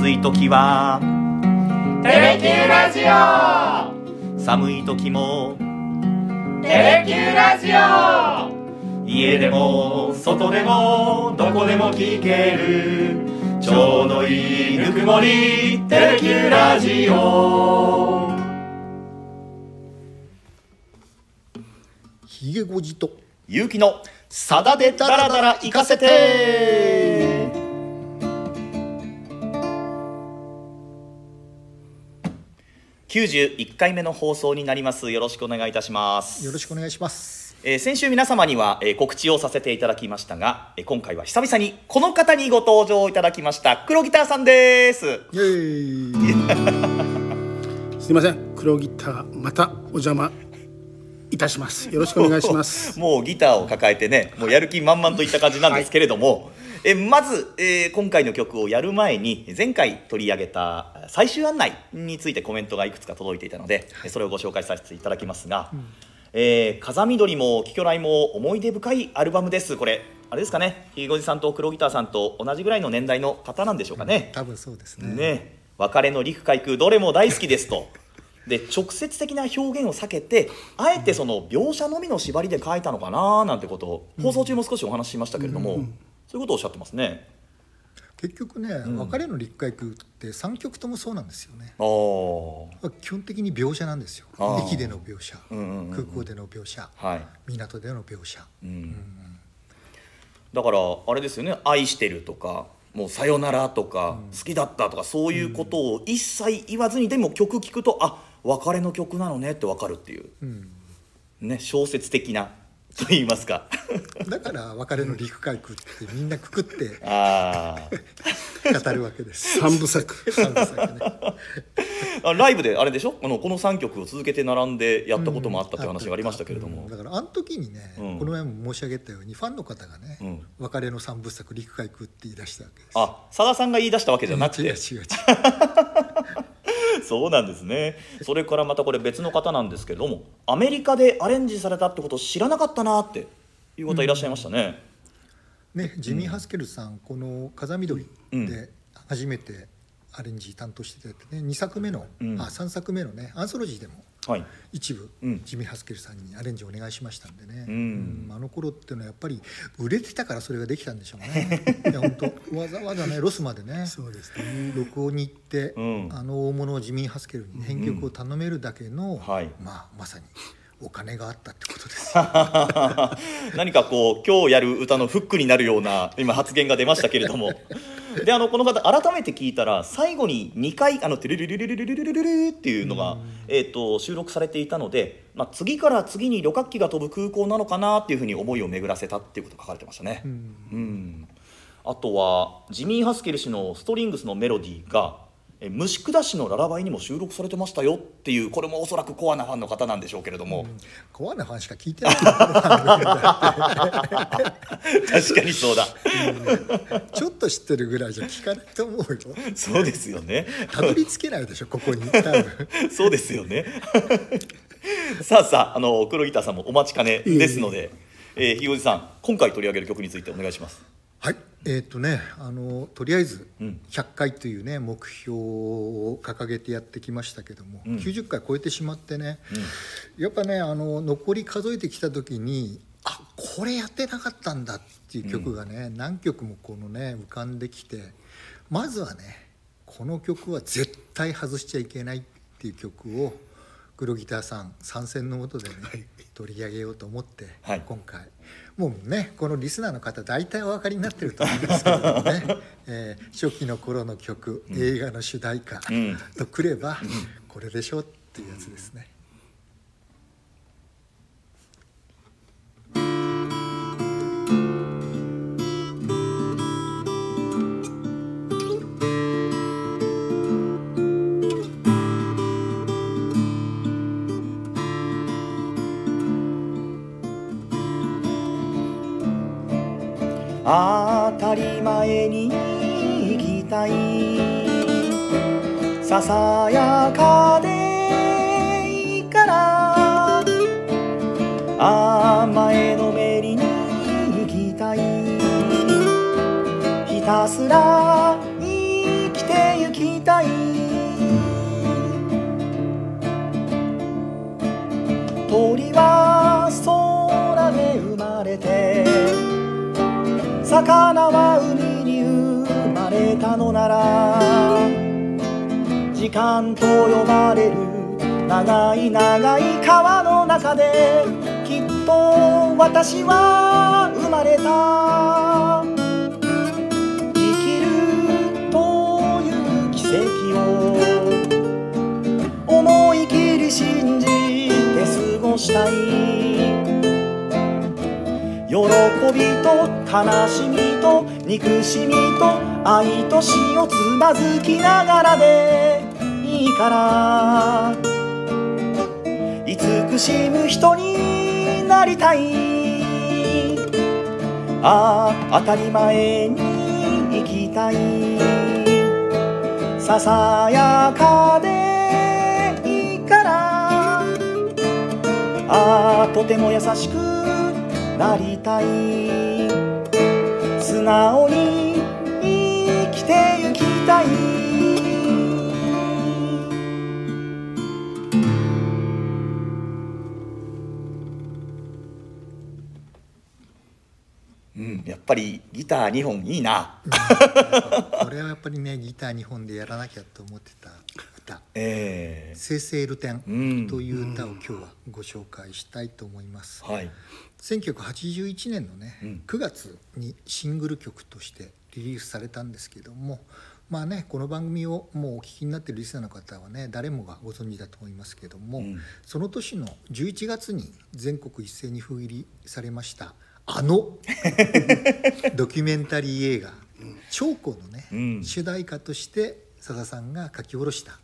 暑い時は。テレキューラジオ。寒い時も。テレキューラジオ。家でも外でもどこでも聞ける。ちょうどいいぬくもりテレキューラジオ。ひげごじと。勇気のさだでダラダラ行かせて91回目の放送になります。よろしくお願いいたします。よろしくお願いします。えー先週皆様には、えー告知をさせていただきましたが、えー今回は久々にこの方にご登場いただきました黒ギターさんです。イエーイ。すいません。黒ギターまたお邪魔いたします。よろしくお願いします。もうギターを抱えてねもうやる気満々といった感じなんですけれども、えまず、えー今回の曲をやる前に前回取り上げた最終案内についてコメントがいくつか届いていたのでえそれをご紹介させていただきますが「えー風見鶏もキキョライも思い出深いアルバムです」これあれですかね？ひいごじさんと黒ギターさんと同じぐらいの年代の方なんでしょうかね？多分そうですね。ね、別れの陸海空どれも大好きですと。で直接的な表現を避けてあえてその描写のみの縛りで書いたのかななんてことを放送中も少しお話ししましたけれども、そういうことをおっしゃってますね。結局ね、別れの陸海空って3曲ともそうなんですよね。あー。基本的に描写なんですよ。駅での描写、うんうんうんうん。空港での描写、はい。港での描写、だからあれですよね「愛してる」とか「もうさよなら」とか、好きだった」とかそういうことを一切言わずにでも曲聴くとあ別れの曲なのねって分かるっていう、ね、小説的なと言いますか。だから別れの陸海空ってみんなくくってあー。語るわけです。三部作。三部作ね。あライブであれでしょ？あのこの3曲を続けて並んでやったこともあったという話がありましたけれども、だからあの時にね、うん。この前も申し上げたようにファンの方がね、うん。別れの三部作陸海空って言い出したわけです。あさださんが言い出したわけじゃなくて。違う違う違う そうなんですね。それからまたこれ別の方なんですけれどもアメリカでアレンジされたってことを知らなかったなっていう方いらっしゃいましたね、ね、ジミー・ハスケルさん、この「風見鶏」うんで初めてアレンジ担当しててね2作目の、うん。あ3作目のねアンソロジーでもはい。一部、うん。ジミー・ハスケルさんにアレンジお願いしましたんでね、うん。うんあの頃っていうのはやっぱり売れてたからそれができたんでしょうね。いや本当わざわざねロスまでね。そうですね。録音に行って、うん。あの大物ジミー・ハスケルに編曲を頼めるだけの、はい。まあ、まさにお金があったってことです 何かこう今日やる歌のフックになるような今発言が出ましたけれども であのこの方改めて聞いたら最後に2回「あのトゥルルルルルルルルルルル」っていうのが、えー、と収録されていたので、まあ、次から次に旅客機が飛ぶ空港なのかなっていうふうに思いを巡らせたっていうことが書かれてましたね。うん。あとはジミー・ハスケル氏のストリングスのメロディーがえ虫下しのララバイにも収録されてましたよっていうこれもおそらくコアなファンの方なんでしょうけれども、怖いな話しか聞いてない。確かにそうだ。ちょっと知ってるぐらいじゃ聞かないと思うよ。そうですよね。たどり着けないでしょここに。多 分そうですよね。さあさああの黒ギターさんもお待ちかねですので、えー、ひよじさん今回取り上げる曲についてお願いしますはい。えっ、とねあのとりあえずうん。100回というね目標を掲げてやってきましたけども、うん。90回超えてしまってね、やっぱねあの残り数えてきた時にあこれやってなかったんだっていう曲がね、何曲もこのね浮かんできてまずはねこの曲は絶対外しちゃいけないっていう曲を黒ギターさん参戦のもとでね、取り上げようと思って、はい。今回。もうねこのリスナーの方大体お分かりになってると思うんですけれどもね、えー初期の頃の曲、映画の主題歌うん。とくれば、これでしょっていうやつですね。当たり前に生きたい。ささやかでいいから。甘えのめりに生きたい。ひたすら生きてゆきたい。鳥時間と呼ばれる長い長い川の中できっと私は生まれた。生きるという奇跡を思い切り信じて過ごしたい。喜びと悲しみと憎しみと愛と死をつまずきながらでいいから。慈しむ人になりたい。ああ当たり前に生きたい。ささやかでいいから。ああとても優しくなりたい。素直に生きてゆきたい。やっぱりギター2本いいな。これはやっぱりねギター2本でやらなきゃと思ってた歌「ええ生成ルテンうん」という歌を今日はご紹介したいと思います。はい。1981年のね、うん9月にシングル曲としてリリースされたんですけどもまあねこの番組をもうお聞きになってるリスナーの方はね誰もがご存知だと思いますけども、うんその年の11月に全国一斉に封切りされましたあの？ドキュメンタリー映画「長江」のね、うん。主題歌としてさださんが書き下ろした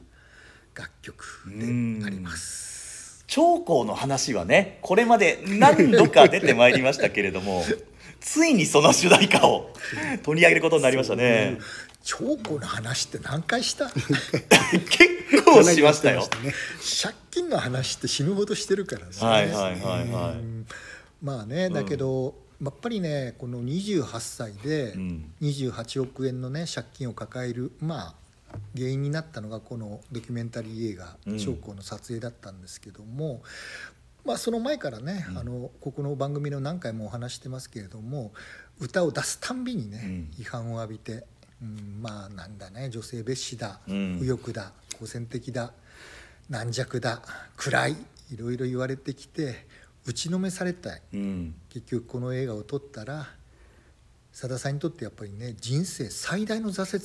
楽曲であります。長江の話はねこれまで何度か出てまいりましたけれども ついにその主題歌を取り上げることになりましたね。長江の話って何回した？結構しましたよ。ね。借金の話って死ぬほどしてるからね。はいはいはいはい。うんまあねだけど、やっぱりねこの28歳でうん。28億円のね借金を抱えるまあ原因になったのがこのドキュメンタリー映画うん「将校」の撮影だったんですけども、まあその前からね、あのここの番組の何回もお話してますけれども歌を出すたんびにね、批判を浴びて、うん、まあなんだね女性蔑視だ、うん。右翼だ好戦的だ軟弱だ暗いいろいろ言われてきて打ちのめされたい。うん。結局この映画を撮ったらさださんにとってやっぱりね人生最大の挫折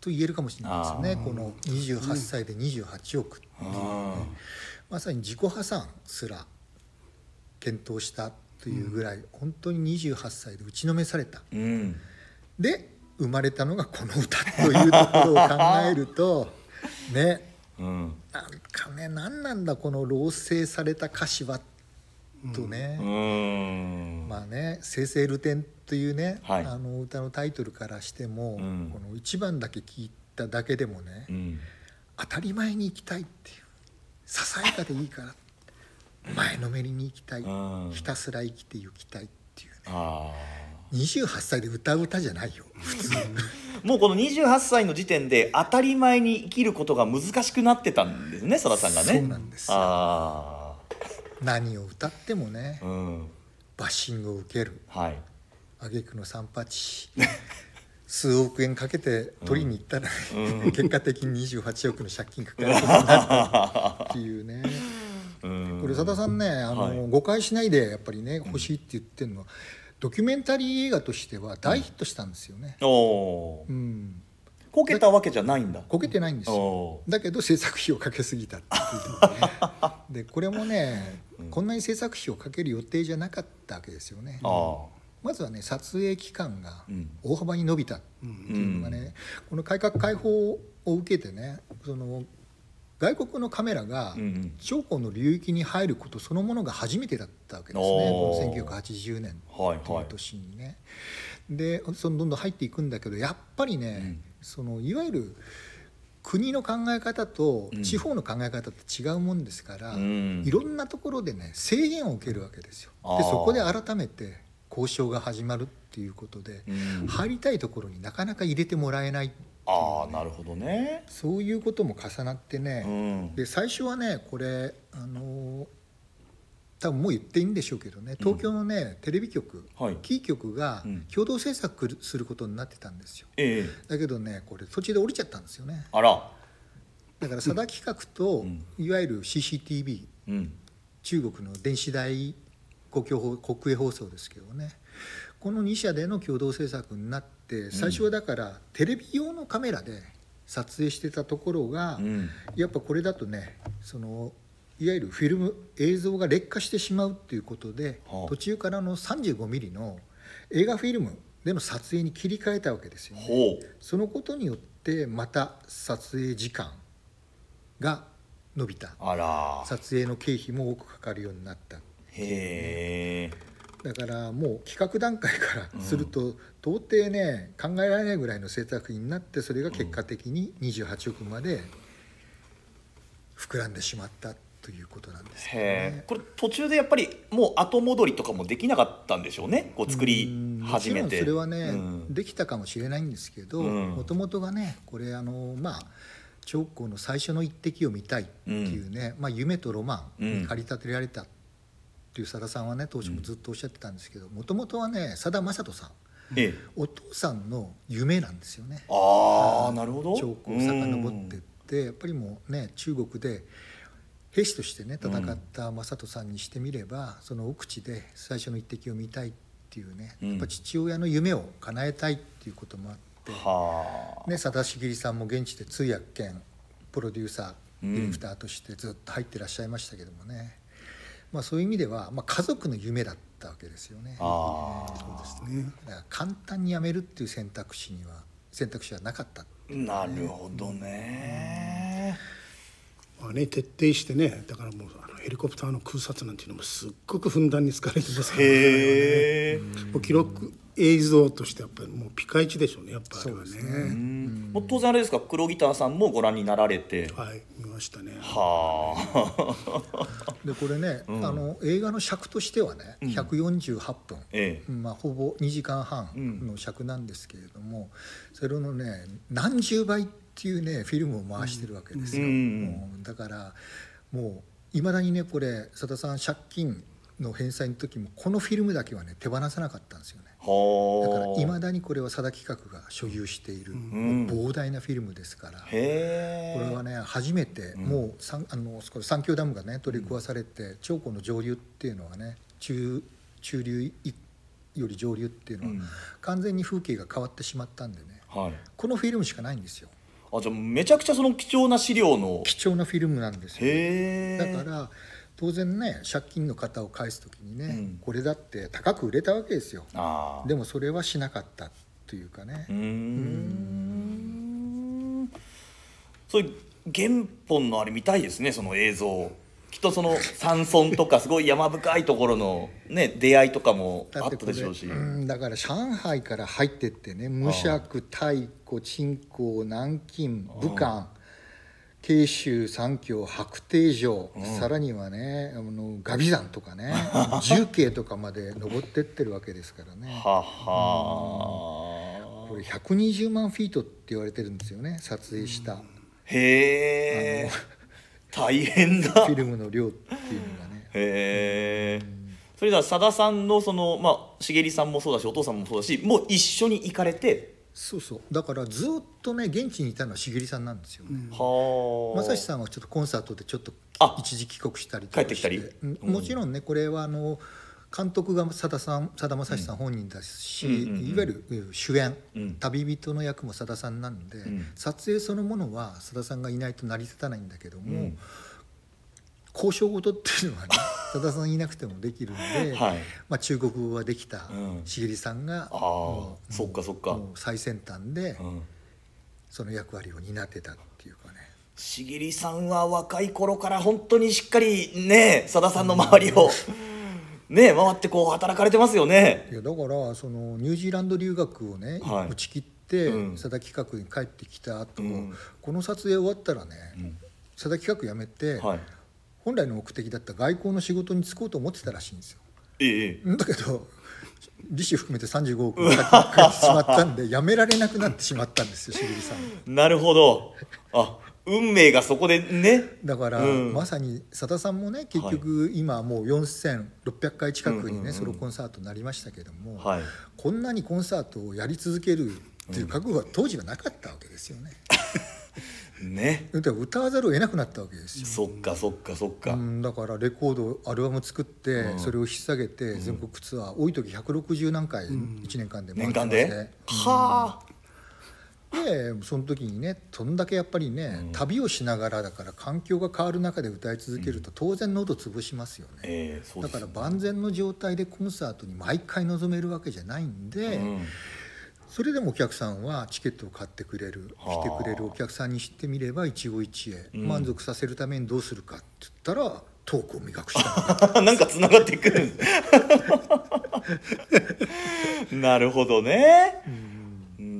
と言えるかもしれないですよね。この28歳で28億っていうあまさに自己破産すら検討したというぐらい、本当に28歳で打ちのめされた。ーうん。で生まれたのがこの歌というところを考えるとね。うん。なんかね何なんだこの老成された歌詞はとね、うん。まあね「生成ルテン」というね、はい。あの歌のタイトルからしても、うん。この1番だけ聞いただけでもね、うん。当たり前に生きたいっていう。ささやかでいいから。前のめりに生きたい、うん。ひたすら生きていきたいっていうね。あ28歳で歌う歌じゃないよ。普通ーもうこの28歳の時点で当たり前に生きることが難しくなってたんですねさださんがね。そうなんですよ。あ何を歌ってもねあうん。バッシングを受ける。はい。挙句の三八。数億円かけて取りに行ったら、ねうん。結果的に28億の借金抱えることになったっていうね。うん。これさださんねあの、はい。誤解しないでやっぱりね欲しいって言ってるのは、ドキュメンタリー映画としては大ヒットしたんですよね。おおー。うんこけたわけじゃないんだ。こけてないんですよ。おだけど制作費をかけすぎたっていうね。でこれもね、こんなに制作費をかける予定じゃなかったわけですよね。あまずはね撮影期間がうん。大幅に伸びたっていうのがね、この改革開放を受けてねその外国のカメラがうんうん。長江の流域に入ることそのものが初めてだったわけですね。この1980年はいはいという年にね。でそのどんどん入っていくんだけどやっぱりね、そのいわゆる国の考え方とうん。地方の考え方って違うもんですから、うん。いろんなところでね制限を受けるわけですよ。でそこで改めて交渉が始まるっていうことで、うん。入りたいところになかなか入れてもらえない。ああなるほどね。そういうことも重なってうね、ん。で最初はねこれあの多分もう言っていいんでしょうけどね。東京のね、テレビ局、はい。キー局がうん。共同制作することになってたんですよ。ええ。だけどねこれ途中で降りちゃったんですよね。あら。だから佐田企画と、うん。いわゆる CCTV うん。中国の電子大公共放国営放送ですけどね。この2社での共同制作になって最初はだからテレビ用のカメラで撮影してたところが、うん。やっぱこれだとねそのいわゆるフィルム映像が劣化してしまうっていうことで、はあ。途中からの35ミリの映画フィルムでの撮影に切り替えたわけですよね。そのことによってまた撮影時間が伸びた。撮影の経費も多くかかるようになった。へえ。だからもう企画段階からすると、到底ね考えられないぐらいの制作費になってそれが結果的に28億まで膨らんでしまったということなんですね。これ途中でやっぱりもう後戻りとかもできなかったんでしょうね？こう作り始めて。もちろんそれはね、うん。できたかもしれないんですけどうん。もともとがねこれあのまあ長江の最初の一滴を見たいっていうね、まあ、夢とロマンに駆り立てられたっていうさださんはね当初もずっとおっしゃってたんですけどもともとはねさだまさとさんええ。お父さんの夢なんですよね。ああなるほど。長江を遡ってってやっぱりもうね中国で兵士としてね戦った正人さんにしてみれば、その奥地で最初の一滴を見たいっていうね、うん。やっぱ父親の夢を叶えたいっていうこともあって、はあ。ね、佐田茂さんも現地で通訳兼プロデューサーうんディレクターとしてずっと入ってらっしゃいましたけどもね、まあ、そういう意味では、まあ、家族の夢だったわけですよね。ああ。そうですね。だから簡単に辞めるっていう選択肢には選択肢はなかったなるほどねまあね徹底してねだからもうあのヘリコプターの空撮なんていうのもすっごくふんだんに使われてますから、ね、へえもう記録映像としてやっぱりもうピカイチでしょうねやっぱあれはね。そうですね。もう当然あれですか？黒ギターさんもご覧になられて。はい見ましたね。はあ。でこれね、うん。あの映画の尺としてはね、148分、ええ。まあ、ほぼ2時間半の尺なんですけれども、それのね何十倍っていうねフィルムを回してるわけですよ、うん。もうだからもういまだにねこれ佐田さん借金の返済の時もこのフィルムだけはね手放さなかったんですよね。だからはいまだにこれは佐田企画が所有している、う膨大なフィルムですから。これはね初めてもう三あの三峡ダムがね取り壊されて長江の上流っていうのはね中中流いより上流っていうのはうん。完全に風景が変わってしまったんでねはい。このフィルムしかないんですよあじゃあめちゃくちゃその貴重な資料の。貴重なフィルムなんですよ。だから当然ね借金の方を返す時にね、うん。これだって高く売れたわけですよ。でもそれはしなかったというかね。うーん。そういう原本のあれ見たいですねその映像きっとその山村とかすごい山深いところのね出会いとかもあったでしょうし。うん、だから上海から入ってってね無釈太古鎮江南京武漢慶州三峡白帝城、さらにはねあのガビ山とかね 重慶とかまで登ってってるわけですからね。ははこれ120万フィートって言われてるんですよね撮影した。へえ大変だ。フィルムの量っていうのがね。へえ。それではさださんのそのまあ茂さんもそうだしお父さんもそうだしもう一緒に行かれて？そうそう。だからずっとね現地にいたのは茂さんなんですよ。ね、はあ。正志さんはちょっとコンサートでちょっとあ。一時帰国したりとかして。帰ってきたり。うん。もちろんねこれはあの監督がさださんさだまさしさん本人だし、うんうんうん。うんいわゆるうん主演、うん。旅人の役もさださんなんで、ん。撮影そのものはさださんがいないと成り立たないんだけども、うん。交渉事っていうのはね さださんいなくてもできるんで、はい。まあ、中国語ができたうん。茂さんが、そっかそっか。最先端でうん。その役割を担ってたっていうかね。茂さんは若い頃から本当にしっかりねさださんの周りをね回ってこう働かれてますよね。いやだからそのニュージーランド留学をね、はい。打ち切ってうん。佐田企画に帰ってきた後、うん。この撮影終わったらね、佐田企画辞めて、はい。本来の目的だった外交の仕事に就こうと思ってたらしいんですよ。ええ。だけど利子含めて35億がかかってしまったんで辞められなくなってしまったんですよ茂さん。なるほど。あ運命がそこでね。だから、うん。まさにさださんもね結局今もう4600回近くにね、うんうんうん。ソロコンサートになりましたけども、はい。こんなにコンサートをやり続けるっていう覚悟は当時はなかったわけですよね。ね。歌わざるを得なくなったわけですよ。そっかそっかそっか、うん、だからレコードアルバム作って、うん。それを引っ提げて全国ツアー、多い時160何回1年間で回ってま年間して、で、はあでその時にねそんだけやっぱりね、旅をしながらだから環境が変わる中で歌い続けると当然喉潰しますよね、ええそうだから万全の状態でコンサートに毎回臨めるわけじゃないんで、うん。それでもお客さんはチケットを買ってくれるはあ。来てくれるお客さんに知ってみれば一期一会、ん。満足させるためにどうするかって言ったらトークを磨くしかな んかつながってくる。ん なるほどね、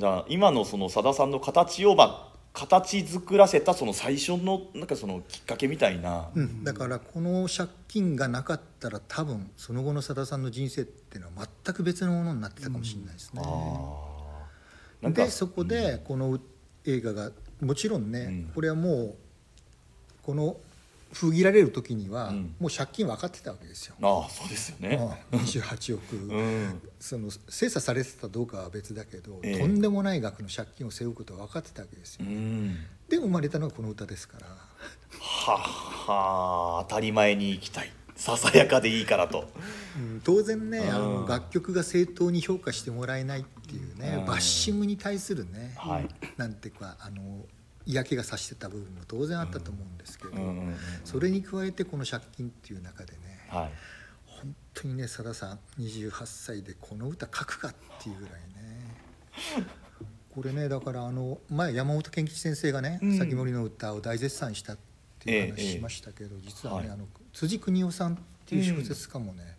じゃあ今のそのさださんの形をまあ形作らせたその最初のなんかそのきっかけみたいな、うん、だからこの借金がなかったら多分その後のさださんの人生っていうのは全く別のものになってたかもしれないですね。ああなんかでそこでこの映画がもちろんね、うん。これはもうこの封切られる時には、うん。もう借金分かってたわけですよ。ああそうですよね、うん。28億、うん。その精査されてたどうかは別だけど、ええ。とんでもない額の借金を背負うことは分かってたわけですよ。うん。で生まれたのがこの歌ですから。はは当たり前に生きたい。ささやかでいいからと。うん当然ね、あうん。の楽曲が正当に評価してもらえないっていうね、うん。バッシングに対するね、はい。なんていうかあの嫌気がさしてた部分も当然あったと思うんですけど、それに加えてこの借金っていう中でねはい。本当にねさださん28歳でこの歌書くかっていうぐらいね。これねだからあの前山本健吉先生がね「うん。先森の歌」を大絶賛したっていうええ話しましたけど、実はね、はい。あの辻邦夫さんっていう小説家もね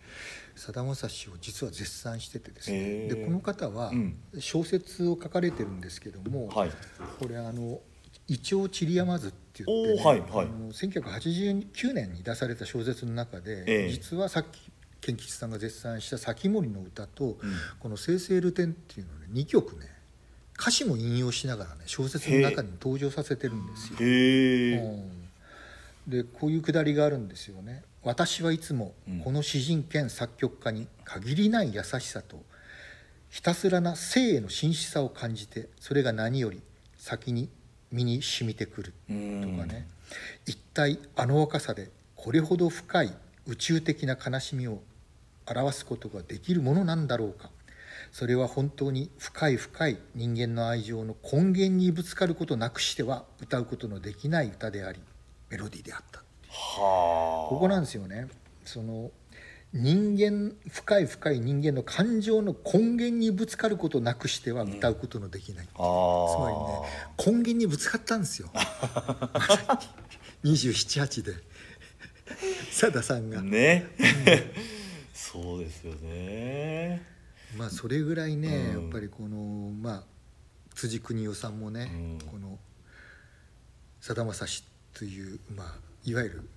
さだまさしを実は絶賛しててですね、へえ。でこの方はうん。小説を書かれてるんですけども、はい。これあの「イチョウ散りやまず」って言って、ねおーはいはい。あの1989年に出された小説の中で、ええ。実はさっき健吉さんが絶賛した「先森の歌と」うん。この「生々ルテン」っていうのをね2曲ね歌詞も引用しながらね小説の中に登場させてるんですよ。うん。でこういうくだりがあるんですよね。私はいつもうん。この詩人兼作曲家に限りない優しさとひたすらな生への真摯さを感じてそれが何より先に身に染みてくるとうん。かね一体あの若さでこれほど深い宇宙的な悲しみを表すことができるものなんだろうか。それは本当に深い深い人間の愛情の根源にぶつかることなくしては歌うことのできない歌でありメロディーであったはあ。ここなんですよね。その人間深い深い人間の感情の根源にぶつかることなくしては歌うことのできない、あー。つまりね根源にぶつかったんですよ。278で。さださんが、ね、そうですよね。まあそれぐらいね、うん。やっぱりこのまあ辻邦夫さんもね、うん。このさだまさしという、まあ、いわゆる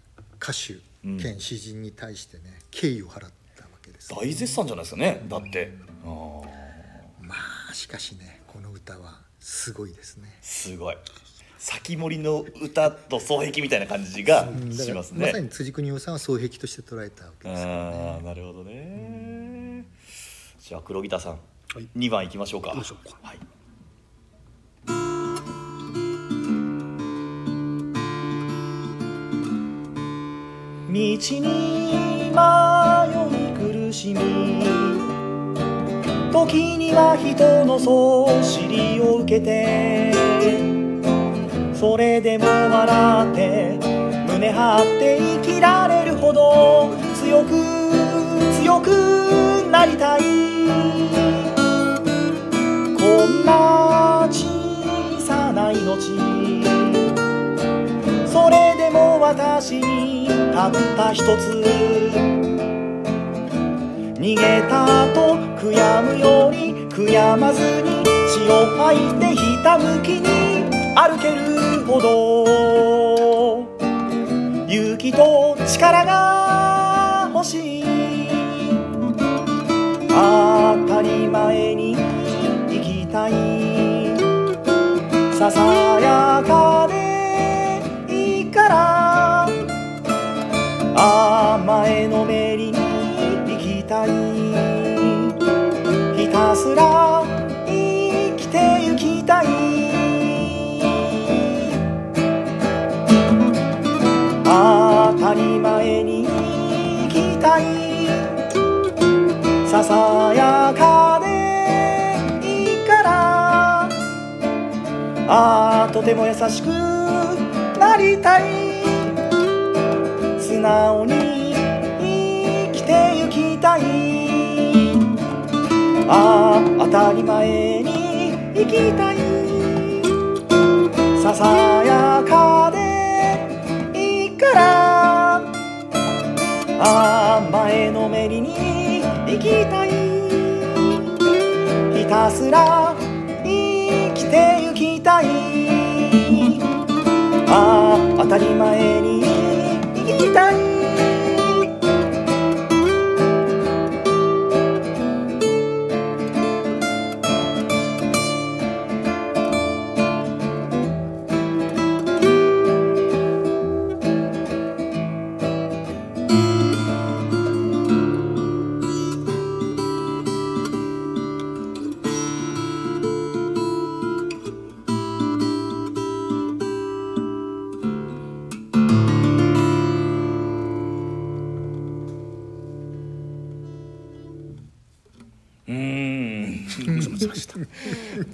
歌手兼詩人に対してね、敬意を払ったわけです、大絶賛じゃないですかね。だって。あー。まあしかしねこの歌はすごいですね。すごい。先森の歌と双璧みたいな感じがしますね。さに辻邦夫さんは双璧として捉えたわけですよああなるほどね。じゃあ黒ギターさん、はい。2番いきましょうか。行きましょうか。はいに迷い苦しみ。時には人のそしりを受けて。それでも笑って胸張って生きられるほど強く強くたった一つ。逃げたと悔やむように悔やまずに血を吐いてひたむきに歩けるほど。勇気と力が欲しい。当たり前に生きたい。ささやかで前のめりに生きたい。ひたすら生きてゆきたい。当たり前に生きたい。ささやかでいいから。ああとても優しくなりたい。直に生きてゆきたい。ああ当たり前に生きたい。ささやかでいいから。ああ前のめりに生きたい。ひたすら生きてゆきたい。ああ当たり前に生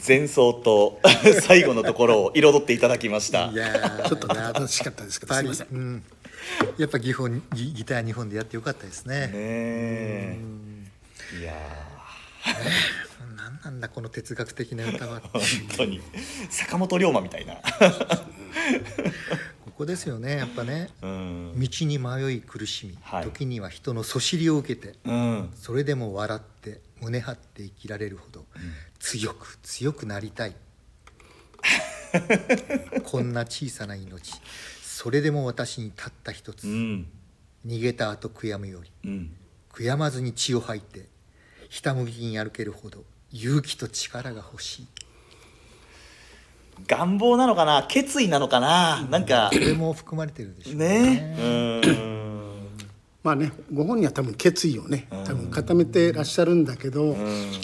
前奏と 最後のところを彩っていただきました。いやーちょっとね新しかったですけどやっぱりすいません。うん、やっぱギ本ギギター2本でやってよかったですね。ねえ。いや 何なんだこの哲学的な歌は。ー 本当に。坂本龍馬みたいな。ここですよねやっぱね。うん。道に迷い苦しみ、はい。時には人のそしりを受けてうん。それでも笑って胸張って生きられるほど強く強くなりたい。こんな小さな命。それでも私にたった一つ、うん。逃げた後悔やむより。うん。悔やまずに血を吐いてひたむきに歩けるほど勇気と力が欲しい。願望なのかな？決意なのかな？なんか。それも含まれてるでしょうね。ね。うんまあねご本人は多分決意をね多分固めてらっしゃるんだけど、ん。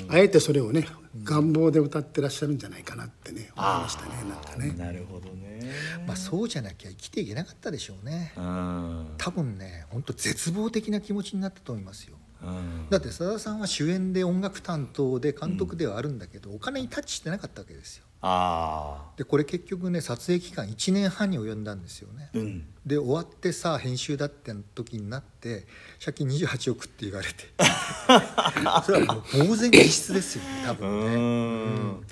あえてそれをね願望で歌ってらっしゃるんじゃないかなってね思いましたねなんかね。なるほどね。まあそうじゃなきゃ生きていけなかったでしょうね。うん。多分ね本当絶望的な気持ちになったと思いますよ。うん。だってさださんは主演で音楽担当で監督ではあるんだけど、お金にタッチしてなかったわけですよあでこれ結局ね撮影期間1年半に及んだんですよね。あうん。で終わってさあ編集だって時になって借金28億って言われて。それはもう呆然自失ですよね多う分ね。ん。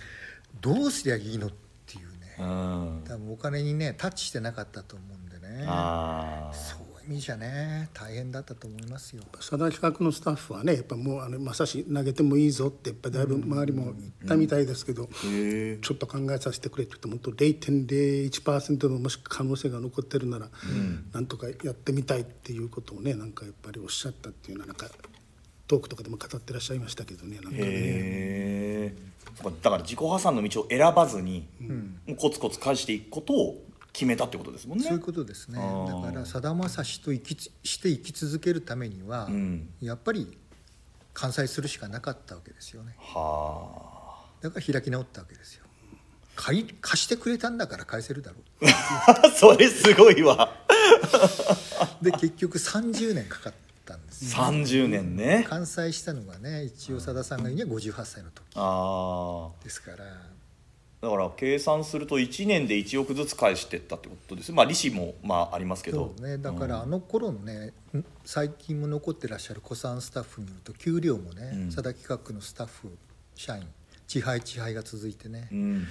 どうすりゃいいのっていうね。うん。多分お金にねタッチしてなかったと思うんでね。そういう意味じゃね。大変だったと思いますよ。佐田企画のスタッフはねやっぱもうあのまさし投げてもいいぞってやっぱだいぶ周りも言ったみたいですけど、へえ。ちょっと考えさせてくれって言ってもっと0.01%のもし可能性が残ってるなら、なんとかやってみたいっていうことをねなんかやっぱりおっしゃったっていうのはなんかトークとかでも語ってらっしゃいましたけどねなんかね。へえ。だから自己破産の道を選ばずに、もうコツコツ返していくことを決めたってことですもんね。そういうことですね。だからさだまさしと生きつして生き続けるためには、うん。やっぱり完済するしかなかったわけですよね。はだから開き直ったわけですよ。借り貸してくれたんだから返せるだろあ それすごいわ。うで結局30年かかったんですよ。30年ね完済したのがね一応さださんが言うには58歳の時あですから。あだから計算すると1年で1億ずつ返してったってことです。まあ利子もまあありますけど。そうね。だからあの頃のねん最近も残ってらっしゃる古参スタッフによると給料もねうん。佐田企画のスタッフ社員地配地配が続いてね、うん。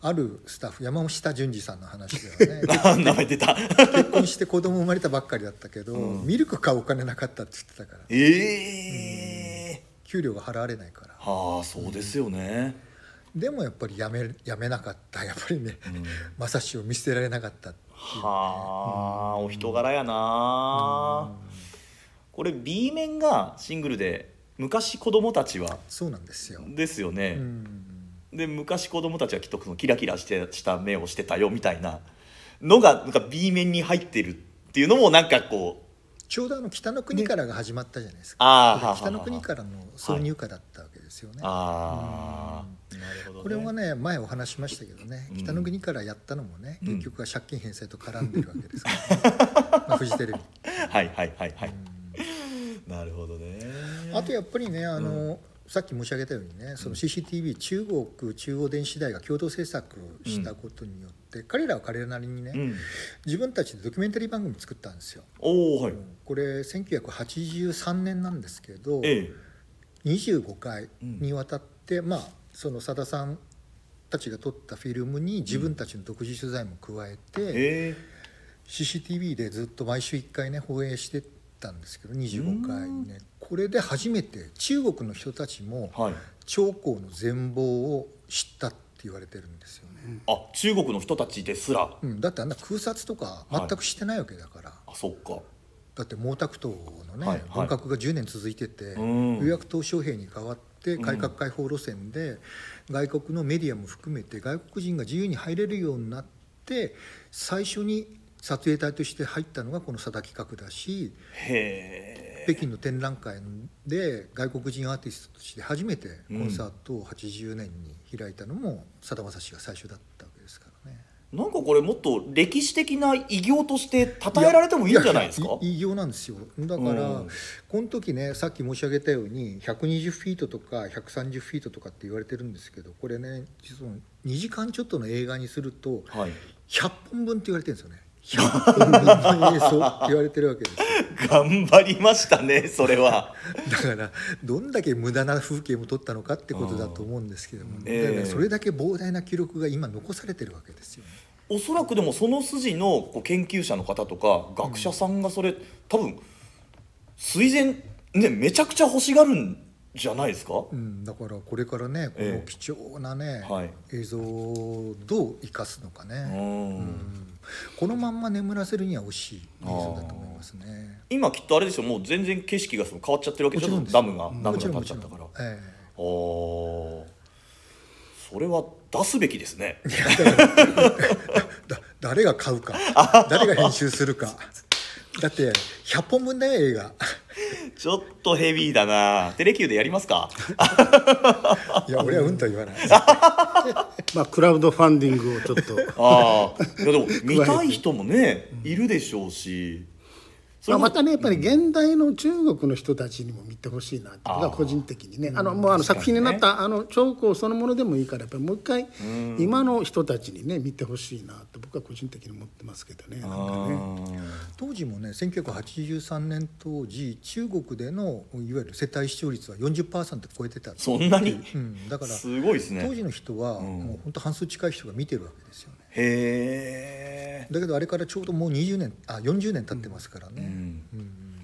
あるスタッフ山下淳二さんの話ではねあ名前出た。結婚して子供生まれたばっかりだったけど、ミルク買うお金なかったって言ってたから。ええ給料が払われないから。はあそうですよね、でもやっぱりやめやめなかった。やっぱりね、まさしを見捨てられなかったはあお人柄やなこれ B 面がシングルで「昔子供たちはそうなんですよ」ですよね、うん。で昔子供たちはきっとそのキラキラしてした目をしてたよみたいな。のがなんか B 面に入ってるっていうのもなんかこうちょうどあの北の国からが始まったじゃないですか、あーはあはあ北の国からの挿入歌だったわけですよね、ああなるほど、ね、これはね前お話しましたけどね北の国からやったのもね、結局は借金返済と絡んでるわけですから、まあ、フジテレビ。はいはいはいはい。なるほどね。あとやっぱりねあの、さっき申し上げたようにねその CCTV 中国中央電子台が共同制作したことによって、彼らは彼らなりにね、うん。自分たちでドキュメンタリー番組作ったんですよ。おおはい。これ1983年なんですけど、え25回にわたって、まあそのさださんたちが撮ったフィルムに自分たちの独自取材も加えて、CCTV でずっと毎週1回ね放映してたんですけど25回ね。これで初めて中国の人たちもはい。長江の全貌を知ったって言われてるんですよね、あ中国の人たちですら。うん、だってあんな空撮とか全くしてないわけだから、あそっかだって毛沢東のね、はいはい。文革が10年続いてて、うん。ようやく鄧小平に代わって改革開放路線で、外国のメディアも含めて外国人が自由に入れるようになって最初に撮影隊として入ったのがこの佐田企画だし北京の展覧会で外国人アーティストとして初めてコンサートを80年に開いたのもさだまさしが最初だった。なんかこれもっと歴史的な偉業として称えられてもいいんじゃないですか？偉業なんですよ。だから、うん。この時ねさっき申し上げたように120フィートとか130フィートとかって言われてるんですけどこれね実は2時間ちょっとの映画にするとはい。100本分って言われてるんですよね。100本分の映像って言われてるわけですよ。頑張りましたねそれは。だからどんだけ無駄な風景も撮ったのかってことだと思うんですけども、ええだからそれだけ膨大な記録が今残されてるわけですよね。おそらくでもその筋のこう研究者の方とか学者さんがそれ多分垂前ねめちゃくちゃ欲しがるんじゃないですか？うん、だからこれからねこえ。えの貴重なね、はい。映像をどう生かすのかうね、ん。うん。このまんま眠らせるには惜しい映像だと思いますね。今きっとあれですよもう全然景色がその変わっちゃってるわけでしょダムがダムが立っちゃったから。えおー。それは出すべきですね。誰が買うか。誰が編集するか。だって100本分だよ映画。ちょっとヘビーだな。テレキューでやりますか？いや俺はうんとは言わない。まあクラウドファンディングをちょっと。ああ。いやでも見たい人もねいるでしょうしまあ、またねやっぱり現代の中国の人たちにも見てほしいなって僕は個人的にね。あのもうあの作品になったあの長江そのものでもいいからやっぱりもう一回今の人たちにね見てほしいなって僕は個人的に思ってますけどね。なんかね。当時もね1983年当時中国でのいわゆる世帯視聴率は40%超えてたそんなに？うん、だからすごいですね。当時の人はもう本当半数近い人が見てるわけですよ。ねへえだけどあれからちょうどもう20年あ40年経ってますからね、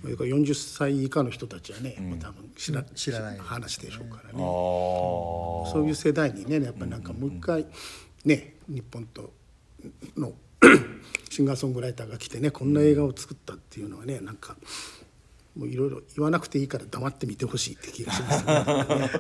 それから40歳以下の人たちはね、もう多分知ら知らない。話でしょうからね、そういう世代にねやっぱりなんかもう一回ね日本との シンガーソングライターが来てねこんな映画を作ったっていうのはねなんかもういろいろ言わなくていいから黙って見てほしいって気がしますね。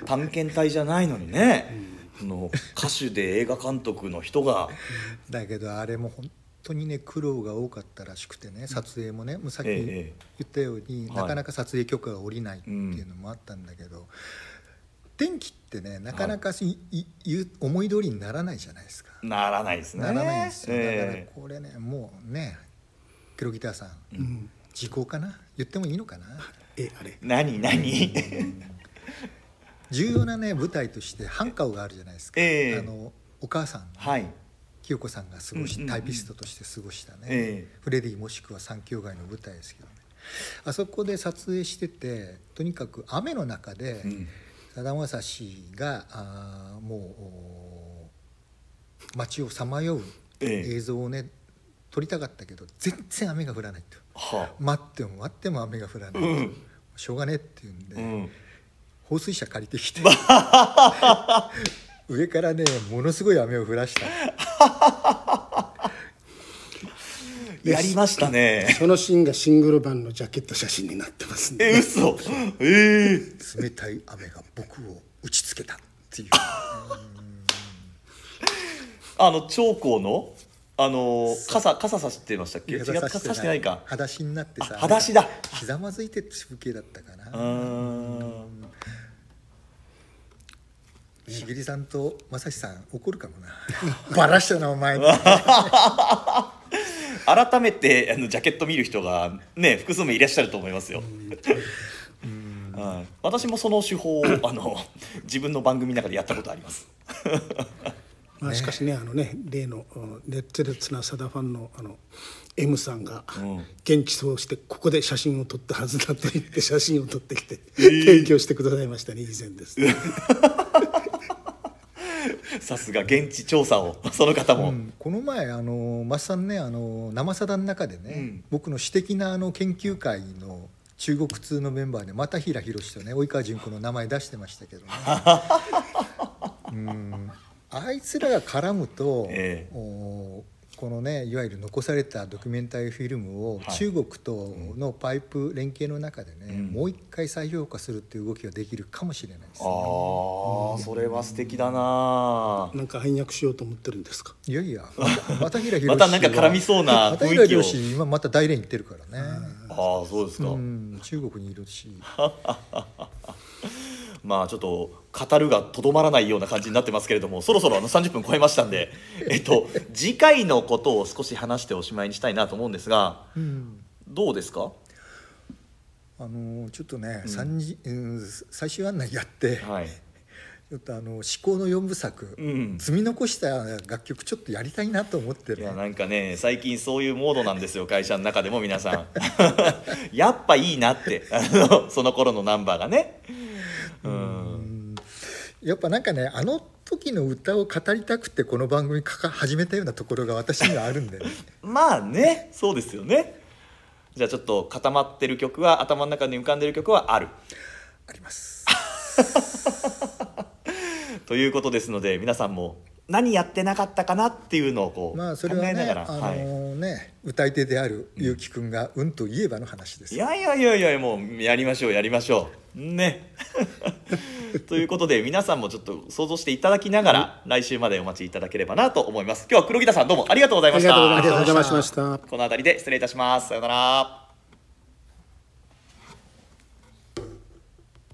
探検隊じゃないのにね、その歌手で映画監督の人が。だけどあれも本当にね苦労が多かったらしくてね撮影もねもうさっき言え。えったように、はい。なかなか撮影許可が下りないっていうのもあったんだけど、天気ってねなかなかい、い言う思い通りにならないじゃないですか。ならないですね。ならないんですよ、だえ。からこれねもうね黒ギターさん、時効かな？言ってもいいのかな？えあれ。え何？何 重要なね舞台としてハンカオがあるじゃないですか、ええ。あのお母さんはい。清子さんが過ごし、タイピストとして過ごしたね、ええ。フレディもしくは三兄弟の舞台ですけどね。あそこで撮影しててとにかく雨の中でん。さだまさしがあーもうお街をさまようええ。映像をね撮りたかったけど全然雨が降らないと。は待っても待っても雨が降らない、うん。しょうがねえっていうんで、うん放水車借りてきて。上からねものすごい雨を降らした。やりましたね。そのシーンがシングル版のジャケット写真になってますね。え嘘。ええ冷たい雨が僕を打ちつけたっていう。あの長江の？あの傘傘さしてましたっけ？違った傘さしてないか。裸足になってさ。あ裸足だ。ひざまずいてって風景だったかな。うー。んしげりさんとまさしさん怒るかもな バラしたなお前 改めてあのジャケット見る人がね複数名いらっしゃると思いますよ。あはい、私もその手法をあの自分の番組の中でやったことあります。まあ、しかしねあのね例のうん熱烈なサダファンのあの M さんがん現地としてここで写真を撮ったはずだと言って写真を撮ってきて提供してくださいましたね以前です。さすが現地調査を その方も、うん。この前あのマスさんねあの生さだの中でね、うん。僕の私的なあの研究会の中国通のメンバーで又平宏とね及川純子の名前出してましたけどね。うん。あいつらが絡むと、ええ。おこのねいわゆる残されたドキュメンタリーフィルムをはい。中国とのパイプ連携の中でね、うん。もう一回再評価するっていう動きができるかもしれないです、ああそれは素敵だな。なんか暗躍しようと思ってるんですか？いやいや また平宏またなんか絡みそうなまた雰囲気を。今また大連行ってるからね。ああそうですか、うん中国にいるし まあちょっと語るがとどまらないような感じになってますけれどもそろそろあの30分超えましたんで えっと次回のことを少し話しておしまいにしたいなと思うんですがうん。どうですか？あのちょっとね、うん。最終案内やって、はい。ちょっとあの思考の4部作、うん。積み残した楽曲ちょっとやりたいなと思ってるいやなんかね最近そういうモードなんですよ会社の中でも皆さん。やっぱいいなって。あのその頃のナンバーがね。うんやっぱなんかねあの時の歌を語りたくてこの番組かか始めたようなところが私にはあるんで、ね、まあねそうですよね。じゃあちょっと固まってる曲は頭の中に浮かんでる曲はある。あります。ということですので皆さんも何やってなかったかなっていうのをこう、まあそれは考えなねがら、あのはいね歌い手である結城くんが「うん」と言えばの話ですいやいやいやいやもうやりましょうやりましょう。ね。ということで皆さんもちょっと想像していただきながら来週までお待ちいただければなと思います。今日は黒木田さんどうもありがとうございました。ありがとうございました。この辺りで失礼いたします。さようなら